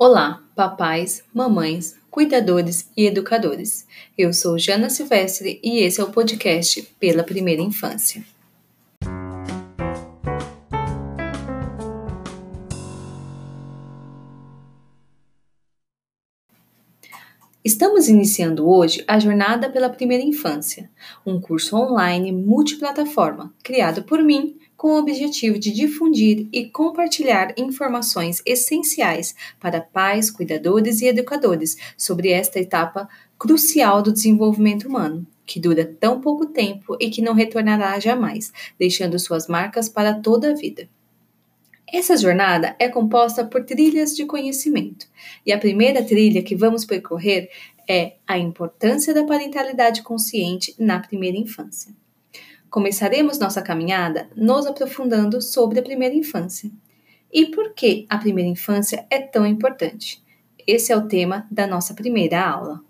Olá, papais, mamães, cuidadores e educadores. Eu sou Jana Silvestre e esse é o podcast Pela Primeira Infância. Estamos iniciando hoje a Jornada pela Primeira Infância, um curso online multiplataforma criado por mim com o objetivo de difundir e compartilhar informações essenciais para pais, cuidadores e educadores sobre esta etapa crucial do desenvolvimento humano, que dura tão pouco tempo e que não retornará jamais, deixando suas marcas para toda a vida. Essa jornada é composta por trilhas de conhecimento, e a primeira trilha que vamos percorrer é a importância da parentalidade consciente na primeira infância. Começaremos nossa caminhada nos aprofundando sobre a primeira infância. E por que a primeira infância é tão importante? Esse é o tema da nossa primeira aula.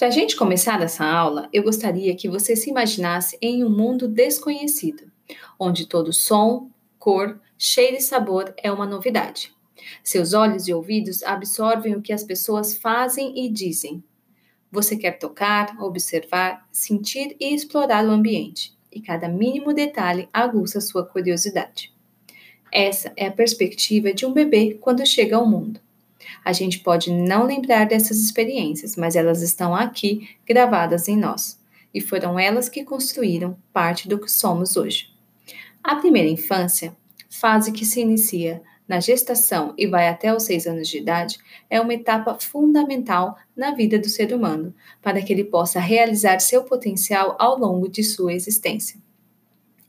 Para a gente começar essa aula, eu gostaria que você se imaginasse em um mundo desconhecido, onde todo som, cor, cheiro e sabor é uma novidade. Seus olhos e ouvidos absorvem o que as pessoas fazem e dizem. Você quer tocar, observar, sentir e explorar o ambiente, e cada mínimo detalhe aguça sua curiosidade. Essa é a perspectiva de um bebê quando chega ao mundo. A gente pode não lembrar dessas experiências, mas elas estão aqui gravadas em nós. E foram elas que construíram parte do que somos hoje. A primeira infância, fase que se inicia na gestação e vai até os seis anos de idade, é uma etapa fundamental na vida do ser humano, para que ele possa realizar seu potencial ao longo de sua existência.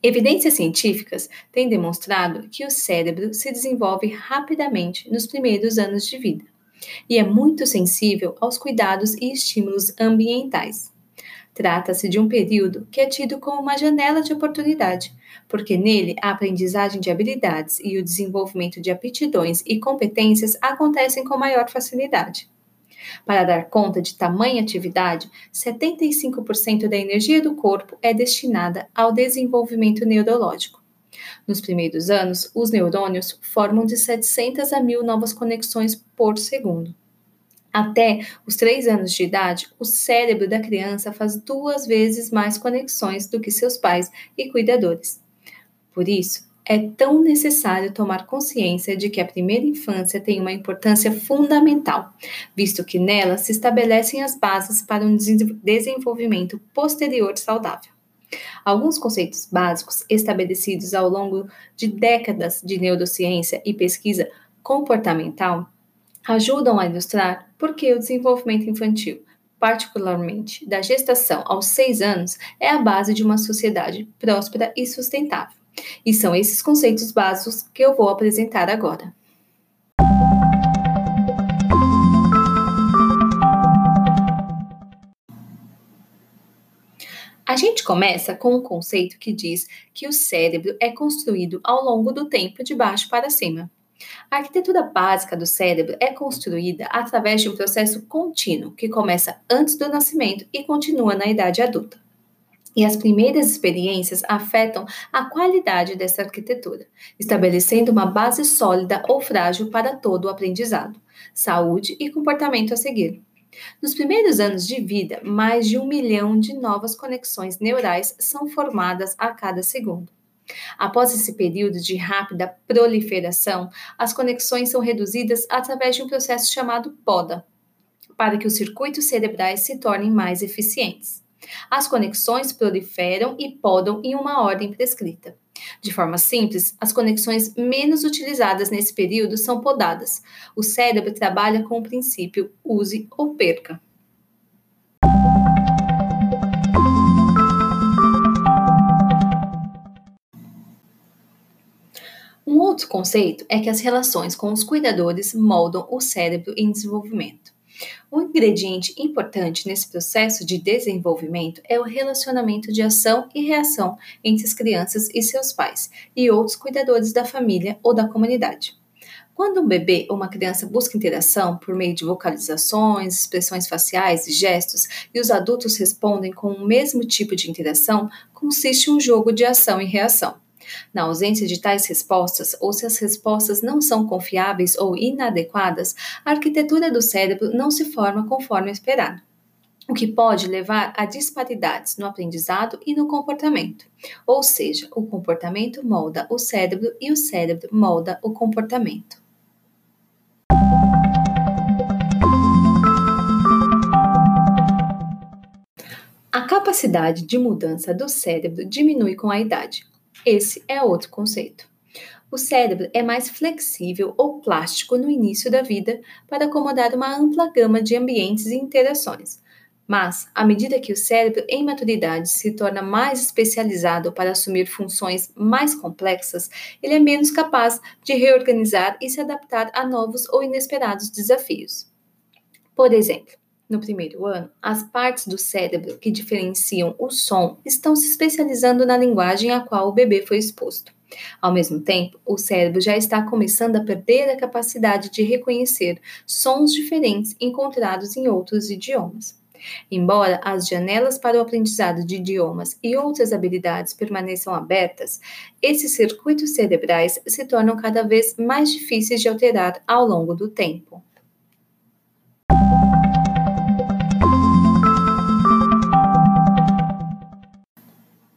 Evidências científicas têm demonstrado que o cérebro se desenvolve rapidamente nos primeiros anos de vida e é muito sensível aos cuidados e estímulos ambientais. Trata-se de um período que é tido como uma janela de oportunidade, porque nele a aprendizagem de habilidades e o desenvolvimento de aptidões e competências acontecem com maior facilidade. Para dar conta de tamanha atividade, 75% da energia do corpo é destinada ao desenvolvimento neurológico. Nos primeiros anos, os neurônios formam de 700 a 1000 novas conexões por segundo. Até os 3 anos de idade, o cérebro da criança faz duas vezes mais conexões do que seus pais e cuidadores. Por isso, é tão necessário tomar consciência de que a primeira infância tem uma importância fundamental, visto que nela se estabelecem as bases para um desenvolvimento posterior saudável. Alguns conceitos básicos estabelecidos ao longo de décadas de neurociência e pesquisa comportamental ajudam a ilustrar por que o desenvolvimento infantil, particularmente da gestação aos seis anos, é a base de uma sociedade próspera e sustentável. E são esses conceitos básicos que eu vou apresentar agora. A gente começa com um conceito que diz que o cérebro é construído ao longo do tempo de baixo para cima. A arquitetura básica do cérebro é construída através de um processo contínuo que começa antes do nascimento e continua na idade adulta. E as primeiras experiências afetam a qualidade dessa arquitetura, estabelecendo uma base sólida ou frágil para todo o aprendizado, saúde e comportamento a seguir. Nos primeiros anos de vida, mais de um milhão de novas conexões neurais são formadas a cada segundo. Após esse período de rápida proliferação, as conexões são reduzidas através de um processo chamado poda, para que os circuitos cerebrais se tornem mais eficientes. As conexões proliferam e podam em uma ordem prescrita. De forma simples, as conexões menos utilizadas nesse período são podadas. O cérebro trabalha com o princípio use ou perca. Um outro conceito é que as relações com os cuidadores moldam o cérebro em desenvolvimento. Um ingrediente importante nesse processo de desenvolvimento é o relacionamento de ação e reação entre as crianças e seus pais e outros cuidadores da família ou da comunidade. Quando um bebê ou uma criança busca interação por meio de vocalizações, expressões faciais e gestos, e os adultos respondem com o mesmo tipo de interação, consiste um jogo de ação e reação. Na ausência de tais respostas, ou se as respostas não são confiáveis ou inadequadas, a arquitetura do cérebro não se forma conforme esperado o que pode levar a disparidades no aprendizado e no comportamento. Ou seja, o comportamento molda o cérebro e o cérebro molda o comportamento. A capacidade de mudança do cérebro diminui com a idade. Esse é outro conceito. O cérebro é mais flexível ou plástico no início da vida para acomodar uma ampla gama de ambientes e interações. Mas, à medida que o cérebro em maturidade se torna mais especializado para assumir funções mais complexas, ele é menos capaz de reorganizar e se adaptar a novos ou inesperados desafios. Por exemplo, no primeiro ano, as partes do cérebro que diferenciam o som estão se especializando na linguagem a qual o bebê foi exposto. Ao mesmo tempo, o cérebro já está começando a perder a capacidade de reconhecer sons diferentes encontrados em outros idiomas. Embora as janelas para o aprendizado de idiomas e outras habilidades permaneçam abertas, esses circuitos cerebrais se tornam cada vez mais difíceis de alterar ao longo do tempo.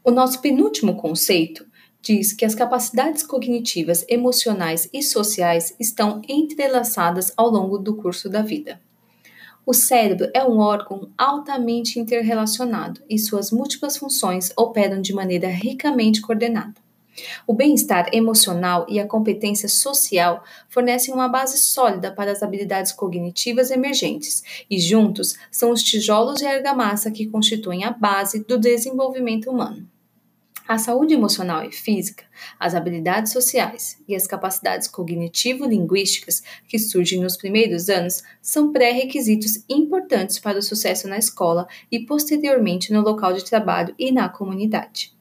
O nosso penúltimo conceito diz que as capacidades cognitivas, emocionais e sociais estão entrelaçadas ao longo do curso da vida. O cérebro é um órgão altamente interrelacionado e suas múltiplas funções operam de maneira ricamente coordenada. O bem-estar emocional e a competência social fornecem uma base sólida para as habilidades cognitivas emergentes, e juntos são os tijolos e a argamassa que constituem a base do desenvolvimento humano. A saúde emocional e física, as habilidades sociais e as capacidades cognitivo-linguísticas que surgem nos primeiros anos são pré-requisitos importantes para o sucesso na escola e posteriormente no local de trabalho e na comunidade.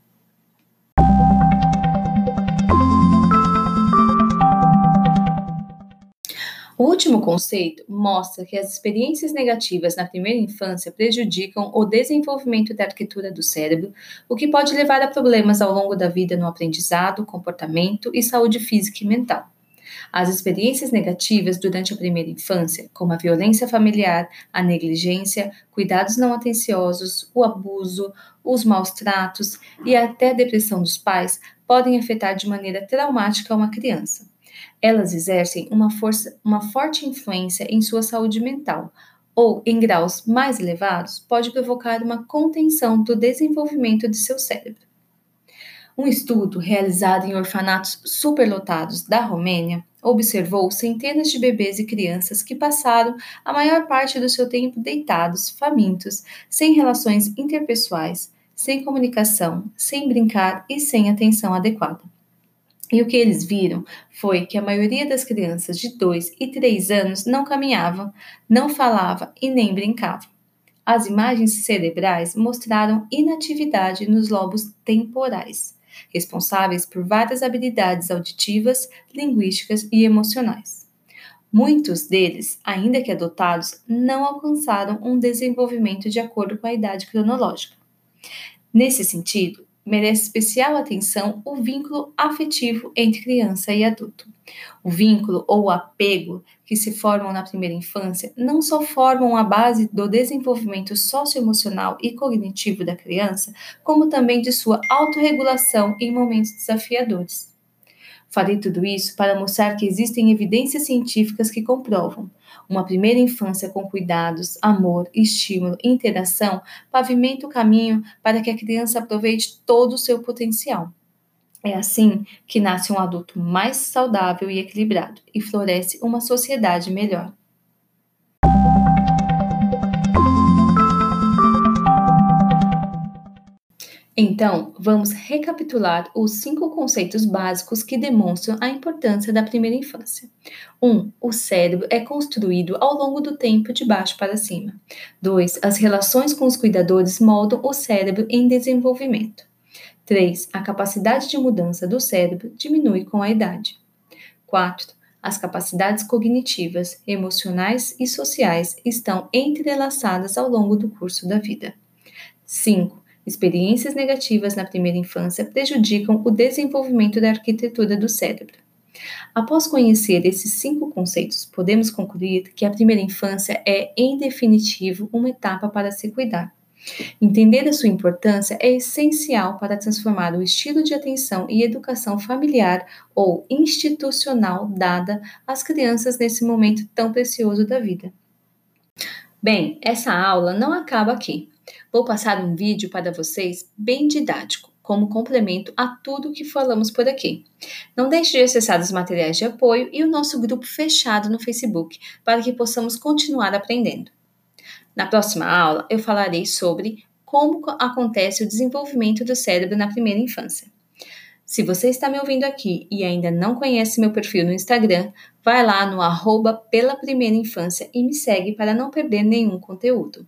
O último conceito mostra que as experiências negativas na primeira infância prejudicam o desenvolvimento da arquitetura do cérebro, o que pode levar a problemas ao longo da vida no aprendizado, comportamento e saúde física e mental. As experiências negativas durante a primeira infância, como a violência familiar, a negligência, cuidados não atenciosos, o abuso, os maus tratos e até a depressão dos pais, podem afetar de maneira traumática uma criança. Elas exercem uma, força, uma forte influência em sua saúde mental, ou, em graus mais elevados, pode provocar uma contenção do desenvolvimento de seu cérebro. Um estudo realizado em orfanatos superlotados da Romênia observou centenas de bebês e crianças que passaram a maior parte do seu tempo deitados, famintos, sem relações interpessoais, sem comunicação, sem brincar e sem atenção adequada. E o que eles viram foi que a maioria das crianças de 2 e 3 anos não caminhava, não falava e nem brincava. As imagens cerebrais mostraram inatividade nos lobos temporais, responsáveis por várias habilidades auditivas, linguísticas e emocionais. Muitos deles, ainda que adotados, não alcançaram um desenvolvimento de acordo com a idade cronológica. Nesse sentido, merece especial atenção o vínculo afetivo entre criança e adulto. O vínculo ou apego que se formam na primeira infância não só formam a base do desenvolvimento socioemocional e cognitivo da criança, como também de sua autorregulação em momentos desafiadores. Farei tudo isso para mostrar que existem evidências científicas que comprovam uma primeira infância com cuidados, amor, estímulo e interação pavimenta o caminho para que a criança aproveite todo o seu potencial. É assim que nasce um adulto mais saudável e equilibrado e floresce uma sociedade melhor. Então, vamos recapitular os cinco conceitos básicos que demonstram a importância da primeira infância. 1. Um, o cérebro é construído ao longo do tempo de baixo para cima. 2. As relações com os cuidadores moldam o cérebro em desenvolvimento. 3. A capacidade de mudança do cérebro diminui com a idade. 4. As capacidades cognitivas, emocionais e sociais estão entrelaçadas ao longo do curso da vida. 5. Experiências negativas na primeira infância prejudicam o desenvolvimento da arquitetura do cérebro. Após conhecer esses cinco conceitos, podemos concluir que a primeira infância é, em definitivo, uma etapa para se cuidar. Entender a sua importância é essencial para transformar o estilo de atenção e educação familiar ou institucional dada às crianças nesse momento tão precioso da vida. Bem, essa aula não acaba aqui. Vou passar um vídeo para vocês bem didático, como complemento a tudo que falamos por aqui. Não deixe de acessar os materiais de apoio e o nosso grupo fechado no Facebook para que possamos continuar aprendendo. Na próxima aula, eu falarei sobre como acontece o desenvolvimento do cérebro na primeira infância. Se você está me ouvindo aqui e ainda não conhece meu perfil no Instagram, vai lá no arroba pela primeira infância e me segue para não perder nenhum conteúdo.